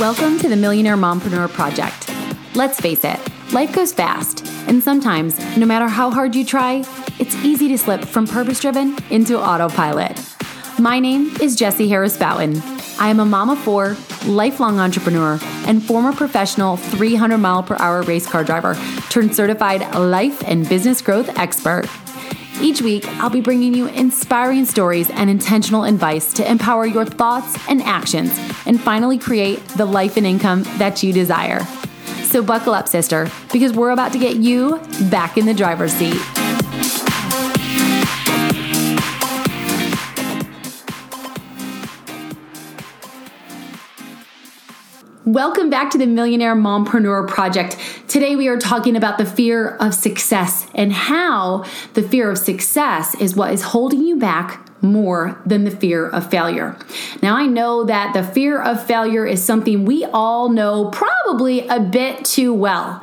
Welcome to the Millionaire Mompreneur Project. Let's face it, life goes fast, and sometimes, no matter how hard you try, it's easy to slip from purpose driven into autopilot. My name is Jessie Harris Bouton. I am a mom of four, lifelong entrepreneur, and former professional 300 mile per hour race car driver turned certified life and business growth expert. Each week, I'll be bringing you inspiring stories and intentional advice to empower your thoughts and actions and finally create the life and income that you desire. So, buckle up, sister, because we're about to get you back in the driver's seat. Welcome back to the Millionaire Mompreneur Project. Today we are talking about the fear of success and how the fear of success is what is holding you back more than the fear of failure. Now, I know that the fear of failure is something we all know probably a bit too well,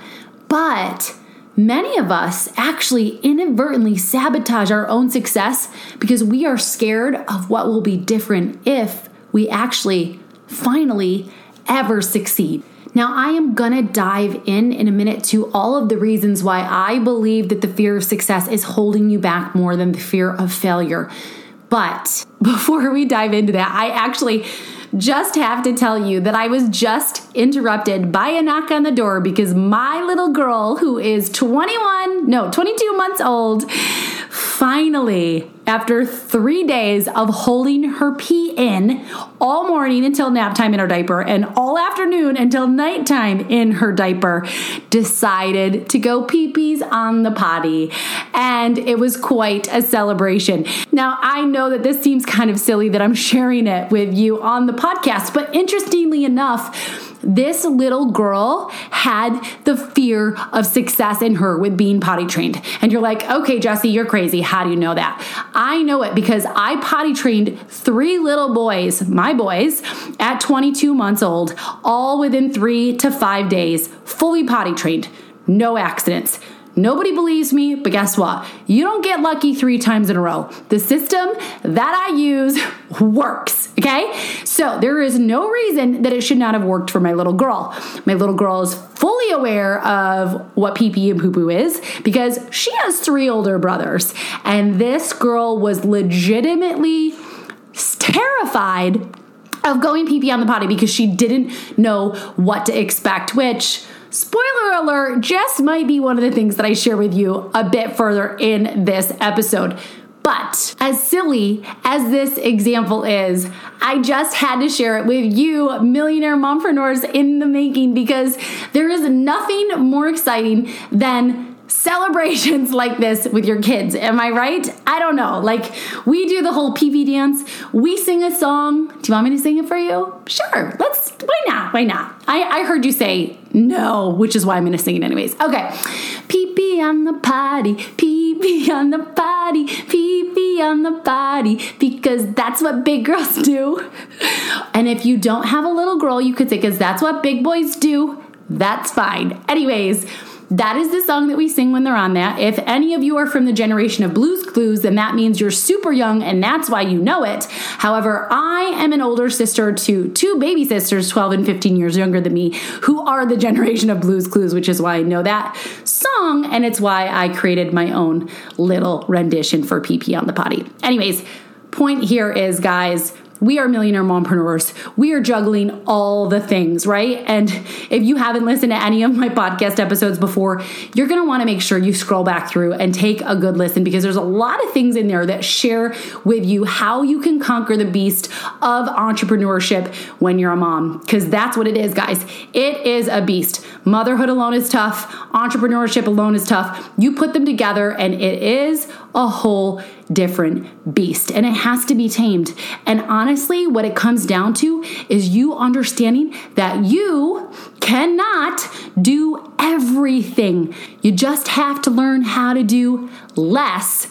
but many of us actually inadvertently sabotage our own success because we are scared of what will be different if we actually finally ever succeed. Now, I am gonna dive in in a minute to all of the reasons why I believe that the fear of success is holding you back more than the fear of failure. But before we dive into that, I actually just have to tell you that I was just interrupted by a knock on the door because my little girl, who is 21, no, 22 months old, finally, after three days of holding her pee in all morning until nap time in her diaper and all afternoon until nighttime in her diaper, decided to go pee pees on the potty. And it was quite a celebration. Now, I know that this seems kind of silly that I'm sharing it with you on the podcast, but interestingly enough, this little girl had the fear of success in her with being potty trained. And you're like, okay, Jessie, you're crazy. How do you know that? I know it because I potty trained three little boys, my boys, at 22 months old, all within three to five days, fully potty trained, no accidents. Nobody believes me, but guess what? You don't get lucky three times in a row. The system that I use works, okay? So there is no reason that it should not have worked for my little girl. My little girl is fully aware of what pee pee and poo poo is because she has three older brothers. And this girl was legitimately terrified of going pee pee on the potty because she didn't know what to expect, which Spoiler alert, Jess might be one of the things that I share with you a bit further in this episode. But as silly as this example is, I just had to share it with you, millionaire mompreneurs in the making, because there is nothing more exciting than celebrations like this with your kids. Am I right? I don't know. Like, we do the whole pee dance, we sing a song. Do you want me to sing it for you? Sure. Let's, why not? Why not? I, I heard you say no, which is why I'm gonna sing it anyways. Okay. Pee pee on the potty, pee pee on the potty, pee pee on the potty, because that's what big girls do. And if you don't have a little girl, you could say, because that's what big boys do. That's fine. Anyways, that is the song that we sing when they're on that. If any of you are from the generation of Blue's Clues, then that means you're super young and that's why you know it. However, I am an older sister to two baby sisters, 12 and 15 years younger than me, who are the generation of Blue's Clues, which is why I know that song and it's why I created my own little rendition for PP on the Potty. Anyways, point here is, guys, we are millionaire mompreneurs. We are juggling all the things, right? And if you haven't listened to any of my podcast episodes before, you're going to want to make sure you scroll back through and take a good listen because there's a lot of things in there that share with you how you can conquer the beast of entrepreneurship when you're a mom. Because that's what it is, guys. It is a beast. Motherhood alone is tough, entrepreneurship alone is tough. You put them together, and it is a whole different beast and it has to be tamed. And honestly, what it comes down to is you understanding that you cannot do everything. You just have to learn how to do less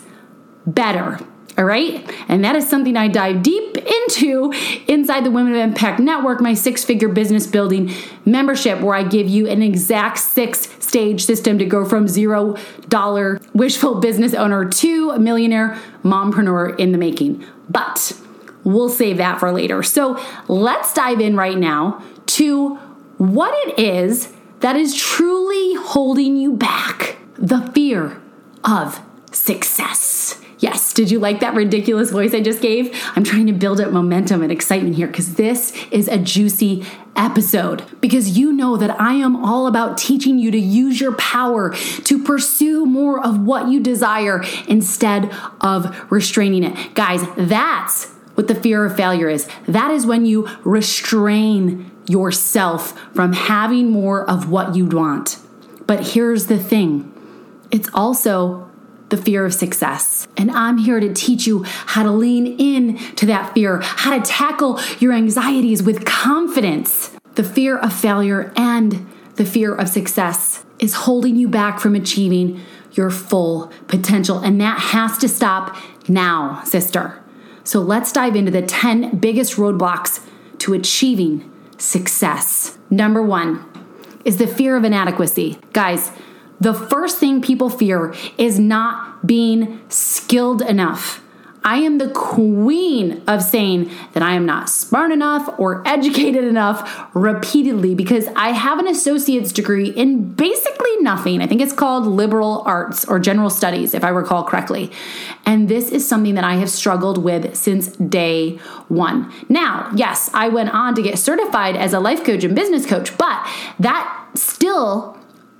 better. All right. And that is something I dive deep into inside the Women of Impact Network, my six figure business building membership, where I give you an exact six stage system to go from zero dollar wishful business owner to a millionaire mompreneur in the making. But we'll save that for later. So let's dive in right now to what it is that is truly holding you back the fear of success. Yes, did you like that ridiculous voice I just gave? I'm trying to build up momentum and excitement here because this is a juicy episode. Because you know that I am all about teaching you to use your power to pursue more of what you desire instead of restraining it. Guys, that's what the fear of failure is. That is when you restrain yourself from having more of what you want. But here's the thing it's also the fear of success. And I'm here to teach you how to lean in to that fear, how to tackle your anxieties with confidence. The fear of failure and the fear of success is holding you back from achieving your full potential. And that has to stop now, sister. So let's dive into the 10 biggest roadblocks to achieving success. Number one is the fear of inadequacy. Guys, the first thing people fear is not being skilled enough. I am the queen of saying that I am not smart enough or educated enough repeatedly because I have an associate's degree in basically nothing. I think it's called liberal arts or general studies, if I recall correctly. And this is something that I have struggled with since day one. Now, yes, I went on to get certified as a life coach and business coach, but that still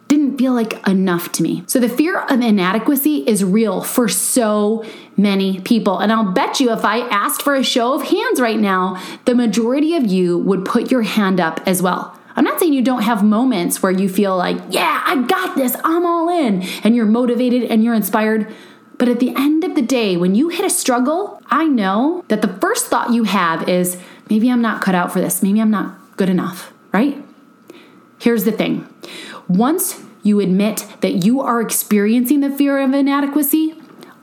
didn't feel like enough to me. So the fear of inadequacy is real for so many people. And I'll bet you if I asked for a show of hands right now, the majority of you would put your hand up as well. I'm not saying you don't have moments where you feel like, yeah, I got this, I'm all in, and you're motivated and you're inspired. But at the end of the day, when you hit a struggle, I know that the first thought you have is, maybe I'm not cut out for this, maybe I'm not good enough, right? Here's the thing once you admit that you are experiencing the fear of inadequacy,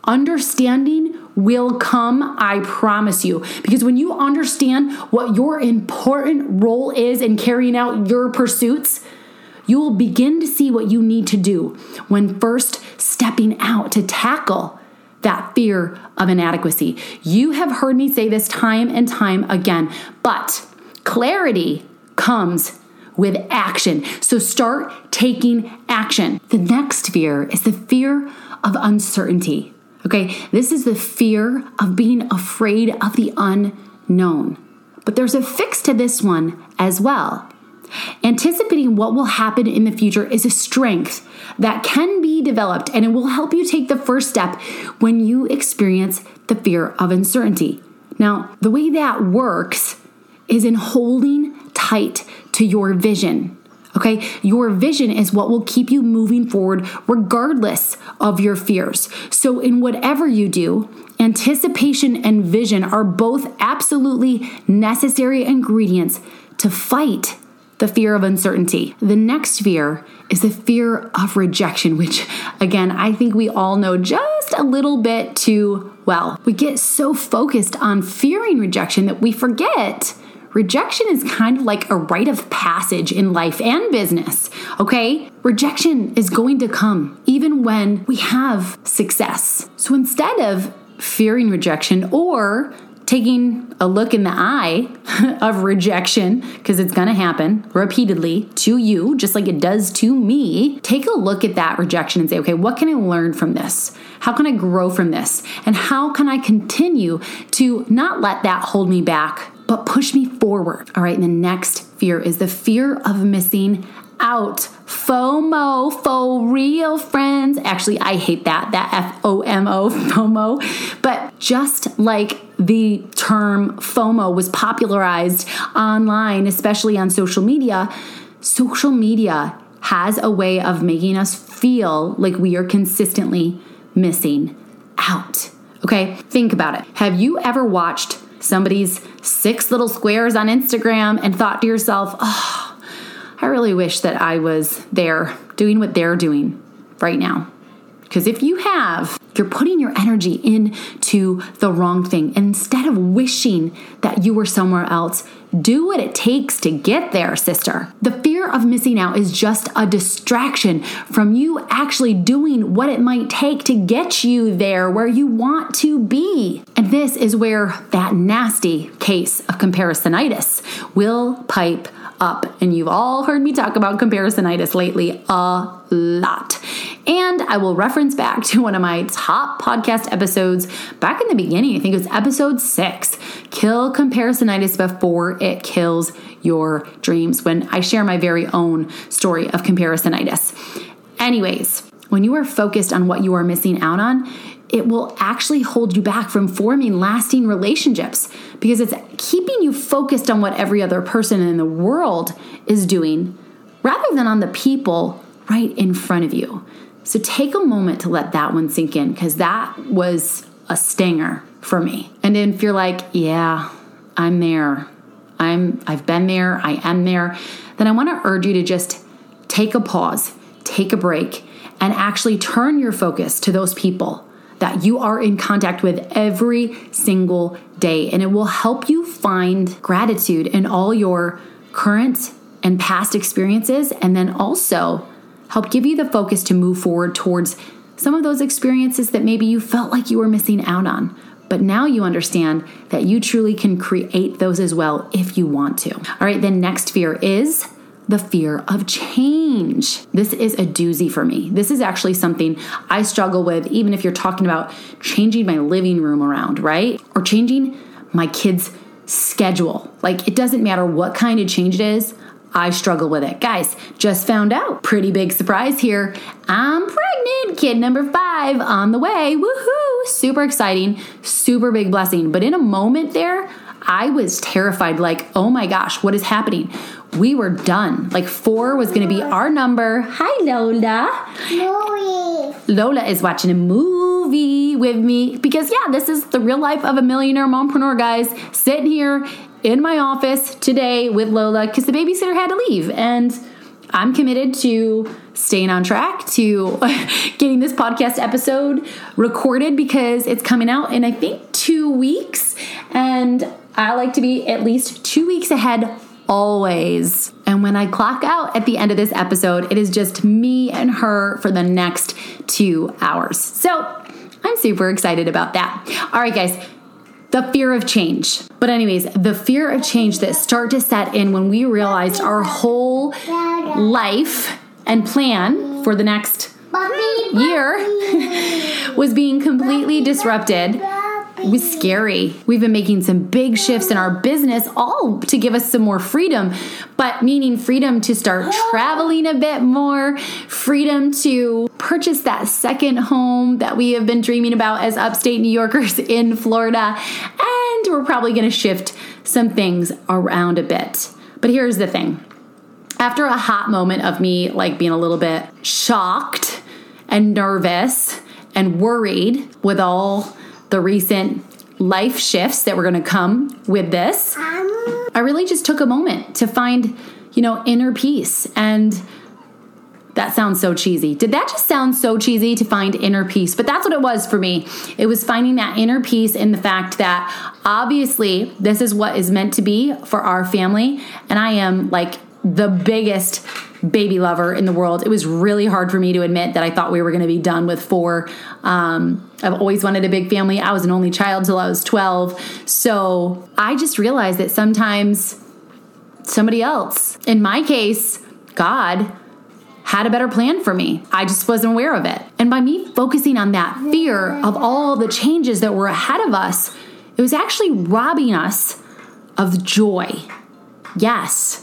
understanding will come, I promise you. Because when you understand what your important role is in carrying out your pursuits, you will begin to see what you need to do when first stepping out to tackle that fear of inadequacy. You have heard me say this time and time again, but clarity comes with action. So start taking action. The next fear is the fear of uncertainty. Okay, this is the fear of being afraid of the unknown. But there's a fix to this one as well. Anticipating what will happen in the future is a strength that can be developed and it will help you take the first step when you experience the fear of uncertainty. Now, the way that works is in holding tight to your vision. Okay, your vision is what will keep you moving forward regardless of your fears. So, in whatever you do, anticipation and vision are both absolutely necessary ingredients to fight the fear of uncertainty. The next fear is the fear of rejection, which, again, I think we all know just a little bit too well. We get so focused on fearing rejection that we forget rejection is kind of like a rite of passage in life and business, okay? Rejection is going to come even when we have success. So instead of fearing rejection or taking a look in the eye of rejection, because it's gonna happen repeatedly to you, just like it does to me, take a look at that rejection and say, okay, what can I learn from this? How can I grow from this? And how can I continue to not let that hold me back but push me forward. All right, and the next fear is the fear of missing out. FOMO, for real friends. Actually, I hate that, that F O M O, FOMO. But just like the term FOMO was popularized online, especially on social media, social media has a way of making us feel like we are consistently missing out. Okay, think about it. Have you ever watched somebody's six little squares on Instagram and thought to yourself, oh, I really wish that I was there doing what they're doing right now. Because if you have, you're putting your energy into the wrong thing. Instead of wishing that you were somewhere else, do what it takes to get there, sister. The fear of missing out is just a distraction from you actually doing what it might take to get you there where you want to be. And this is where that nasty case of comparisonitis will pipe up. And you've all heard me talk about comparisonitis lately a lot. And I will reference back to one of my top podcast episodes back in the beginning. I think it was episode six Kill Comparisonitis Before It Kills Your Dreams, when I share my very own story of comparisonitis. Anyways, when you are focused on what you are missing out on, it will actually hold you back from forming lasting relationships because it's keeping you focused on what every other person in the world is doing rather than on the people right in front of you. So take a moment to let that one sink in because that was a stinger for me. And then if you're like, yeah, I'm there. I'm I've been there, I am there, then I want to urge you to just take a pause, take a break, and actually turn your focus to those people that you are in contact with every single day. And it will help you find gratitude in all your current and past experiences, and then also help give you the focus to move forward towards some of those experiences that maybe you felt like you were missing out on. But now you understand that you truly can create those as well if you want to. All right, then next fear is the fear of change. This is a doozy for me. This is actually something I struggle with, even if you're talking about changing my living room around, right? Or changing my kids' schedule. Like, it doesn't matter what kind of change it is. I struggle with it. Guys, just found out. Pretty big surprise here. I'm pregnant. Kid number five on the way. Woohoo! Super exciting. Super big blessing. But in a moment there, I was terrified, like, oh my gosh, what is happening? We were done. Like, four was going to be our number. Hi, Lola. Movie. Lola is watching a movie with me because, yeah, this is the real life of a millionaire mompreneur, guys. Sitting here in my office today with Lola because the babysitter had to leave. And I'm committed to staying on track to getting this podcast episode recorded because it's coming out in I think two weeks. And I like to be at least two weeks ahead always. And when I clock out at the end of this episode, it is just me and her for the next two hours. So I'm super excited about that. All right, guys the fear of change. But, anyways, the fear of change that start to set in when we realized our whole life and plan for the next year was being completely disrupted was scary. We've been making some big shifts in our business, all to give us some more freedom, but meaning freedom to start traveling a bit more, freedom to purchase that second home that we have been dreaming about as upstate New Yorkers in Florida. And we're probably going to shift some things around a bit. But here's the thing after a hot moment of me like being a little bit shocked and nervous and worried with all the recent life shifts that were going to come with this, I really just took a moment to find, you know, inner peace. And that sounds so cheesy. Did that just sound so cheesy to find inner peace? But that's what it was for me. It was finding that inner peace in the fact that obviously this is what is meant to be for our family. And I am like the biggest baby lover in the world. It was really hard for me to admit that I thought we were going to be done with four. Um, I've always wanted a big family. I was an only child till I was 12. So I just realized that sometimes somebody else, in my case, God, had a better plan for me. I just wasn't aware of it. And by me focusing on that fear of all the changes that were ahead of us, it was actually robbing us of joy. Yes,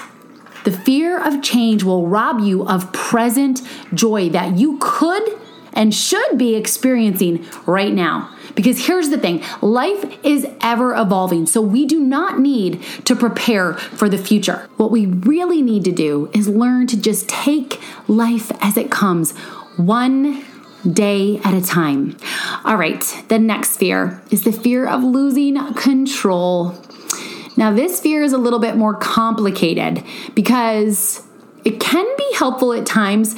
the fear of change will rob you of present joy that you could and should be experiencing right now. Because here's the thing life is ever evolving, so we do not need to prepare for the future. What we really need to do is learn to just take life as it comes, one day at a time. All right, the next fear is the fear of losing control. Now, this fear is a little bit more complicated because it can be helpful at times,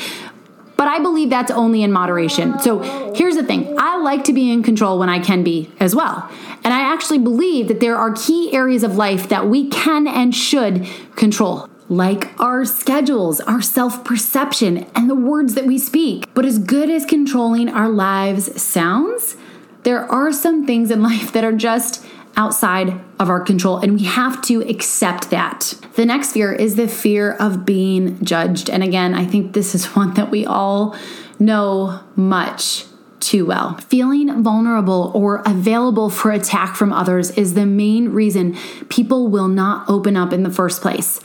but I believe that's only in moderation. So here's the thing I like to be in control when I can be as well. And I actually believe that there are key areas of life that we can and should control. Like our schedules, our self perception, and the words that we speak. But as good as controlling our lives sounds, there are some things in life that are just outside of our control, and we have to accept that. The next fear is the fear of being judged. And again, I think this is one that we all know much too well. Feeling vulnerable or available for attack from others is the main reason people will not open up in the first place.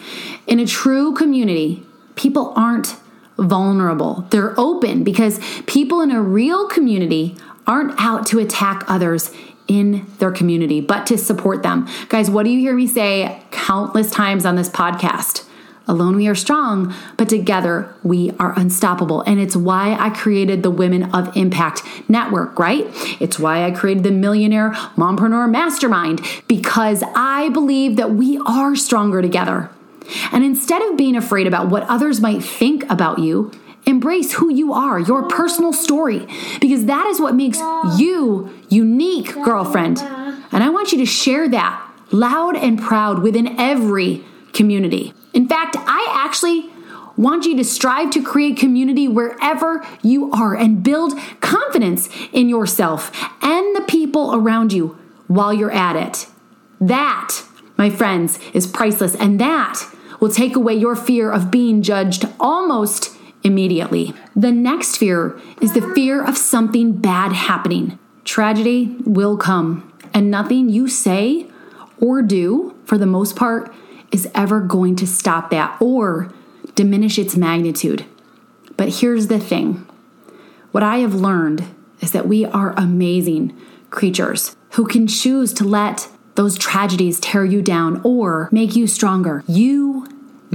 In a true community, people aren't vulnerable. They're open because people in a real community aren't out to attack others in their community, but to support them. Guys, what do you hear me say countless times on this podcast? Alone we are strong, but together we are unstoppable. And it's why I created the Women of Impact Network, right? It's why I created the Millionaire Mompreneur Mastermind, because I believe that we are stronger together. And instead of being afraid about what others might think about you, embrace who you are, your personal story, because that is what makes you unique, girlfriend. And I want you to share that loud and proud within every community. In fact, I actually want you to strive to create community wherever you are and build confidence in yourself and the people around you while you're at it. That, my friends, is priceless, and that will take away your fear of being judged almost immediately. The next fear is the fear of something bad happening. Tragedy will come, and nothing you say or do, for the most part, is ever going to stop that or diminish its magnitude. But here's the thing what I have learned is that we are amazing creatures who can choose to let those tragedies tear you down or make you stronger. You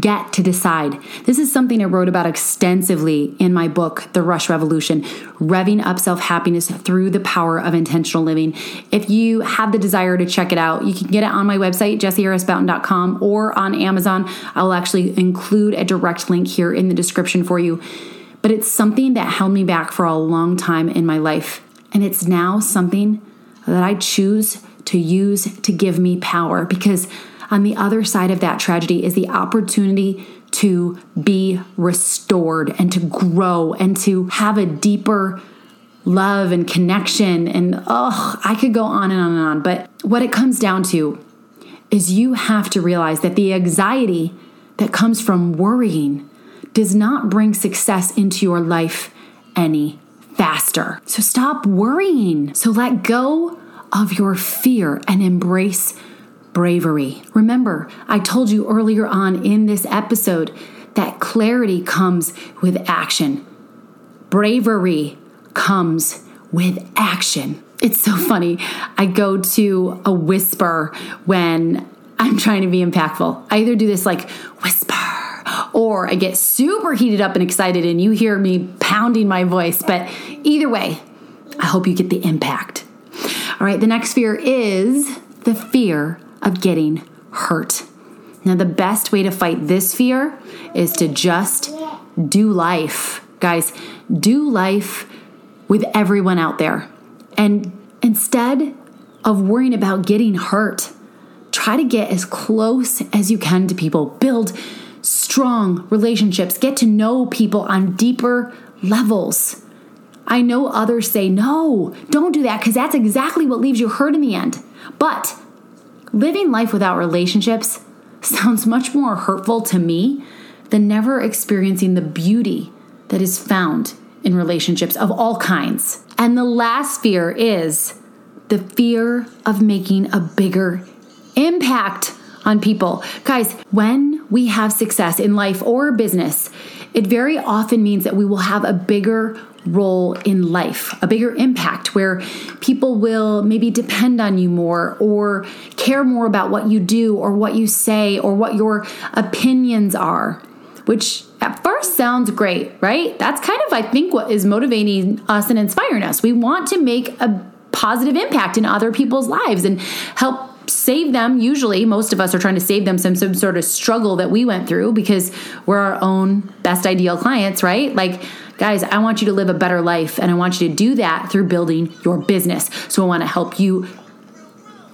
get to decide. This is something I wrote about extensively in my book, The Rush Revolution Revving Up Self Happiness Through the Power of Intentional Living. If you have the desire to check it out, you can get it on my website, jessieharrisbouton.com, or on Amazon. I will actually include a direct link here in the description for you. But it's something that held me back for a long time in my life. And it's now something that I choose to use to give me power because on the other side of that tragedy is the opportunity to be restored and to grow and to have a deeper love and connection. And oh, I could go on and on and on. But what it comes down to is you have to realize that the anxiety that comes from worrying does not bring success into your life any faster. So stop worrying. So let go of your fear and embrace bravery. Remember, I told you earlier on in this episode that clarity comes with action. Bravery comes with action. It's so funny. I go to a whisper when I'm trying to be impactful. I either do this like whisper or I get super heated up and excited and you hear me pounding my voice. But either way, I hope you get the impact. All right, the next fear is the fear of getting hurt. Now, the best way to fight this fear is to just do life. Guys, do life with everyone out there. And instead of worrying about getting hurt, try to get as close as you can to people. Build strong relationships. Get to know people on deeper levels. I know others say, no, don't do that because that's exactly what leaves you hurt in the end. But Living life without relationships sounds much more hurtful to me than never experiencing the beauty that is found in relationships of all kinds. And the last fear is the fear of making a bigger impact on people. Guys, when we have success in life or business, it very often means that we will have a bigger role in life, a bigger impact where people will maybe depend on you more or care more about what you do or what you say or what your opinions are, which at first sounds great, right? That's kind of, I think, what is motivating us and inspiring us. We want to make a positive impact in other people's lives and help save them usually most of us are trying to save them some some sort of struggle that we went through because we're our own best ideal clients right like Guys, I want you to live a better life, and I want you to do that through building your business. So I want to help you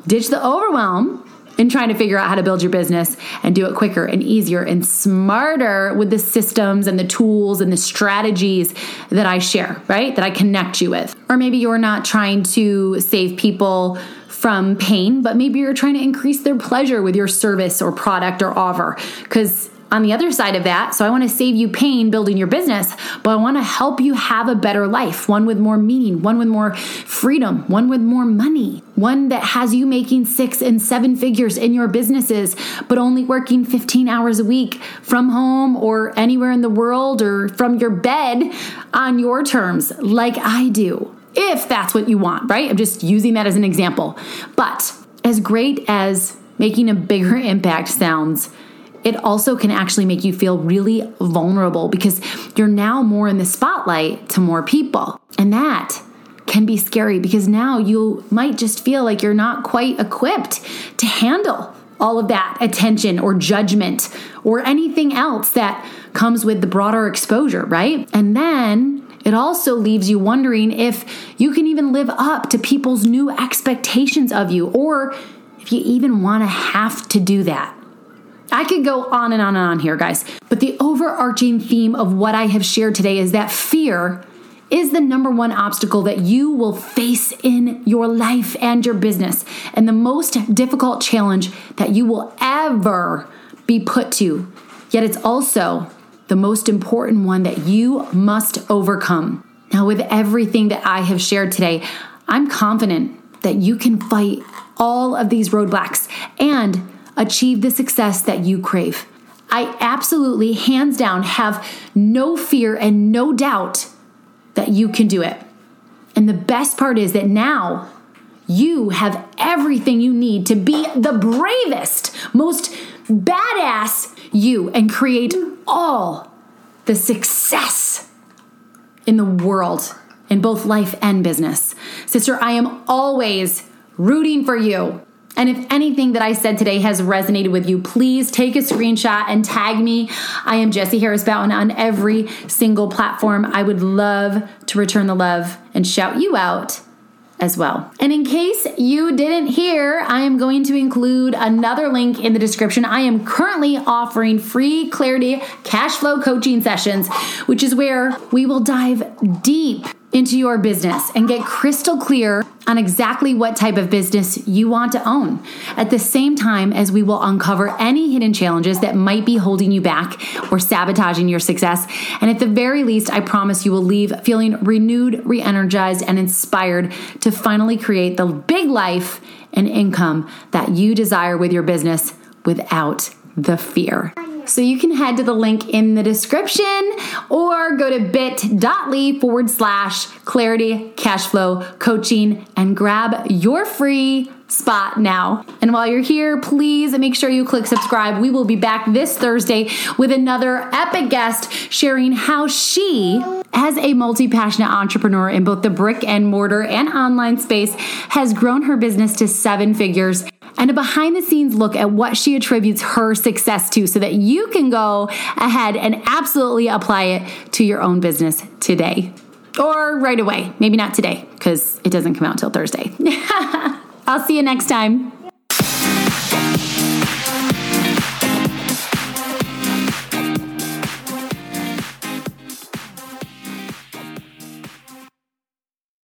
ditch the overwhelm in trying to figure out how to build your business and do it quicker and easier and smarter with the systems and the tools and the strategies that I share, right? That I connect you with. Or maybe you're not trying to save people from pain, but maybe you're trying to increase their pleasure with your service or product or offer. Because on the other side of that, so I want to save you pain building your business, but I want to help you have a better life, one with more meaning, one with more freedom, one with more money, one that has you making six and seven figures in your businesses, but only working 15 hours a week from home or anywhere in the world or from your bed on your terms, like I do. If that's what you want, right? I'm just using that as an example. But as great as making a bigger impact sounds, it also can actually make you feel really vulnerable because you're now more in the spotlight to more people. And that can be scary because now you might just feel like you're not quite equipped to handle all of that attention or judgment or anything else that comes with the broader exposure, right? And then it also leaves you wondering if you can even live up to people's new expectations of you or if you even want to have to do that. I could go on and on and on here, guys. But the overarching theme of what I have shared today is that fear is the number one obstacle that you will face in your life and your business, and the most difficult challenge that you will ever be put to. Yet it's also the most important one that you must overcome. Now, with everything that I have shared today, I'm confident that you can fight all of these roadblocks and achieve the success that you crave. I absolutely, hands down, have no fear and no doubt that you can do it. And the best part is that now you have everything you need to be the bravest, most badass you and create all the success in the world in both life and business. Sister, I am always rooting for you. And if anything that I said today has resonated with you, please take a screenshot and tag me. I am Jessie Harris Bouton on every single platform. I would love to return the love and shout you out as well. And in case you didn't hear, I am going to include another link in the description. I am currently offering free clarity cash flow coaching sessions, which is where we will dive deep into your business and get crystal clear on exactly what type of business you want to own. At the same time as we will uncover any hidden challenges that might be holding you back or sabotaging your success. And at the very least, I promise you will leave feeling renewed, re energized, and inspired to finally create the big life and income that you desire with your business without the fear. So you can head to the link in the description or go to bit.ly forward slash clarity cash flow coaching and grab your free spot now. And while you're here, please make sure you click subscribe. We will be back this Thursday with another epic guest sharing how she, as a multi passionate entrepreneur in both the brick and mortar and online space, has grown her business to seven figures and a behind the scenes look at what she attributes her success to so that you can go ahead and absolutely apply it to your own business today or right away. Maybe not today because it doesn't come out until Thursday. I'll see you next time.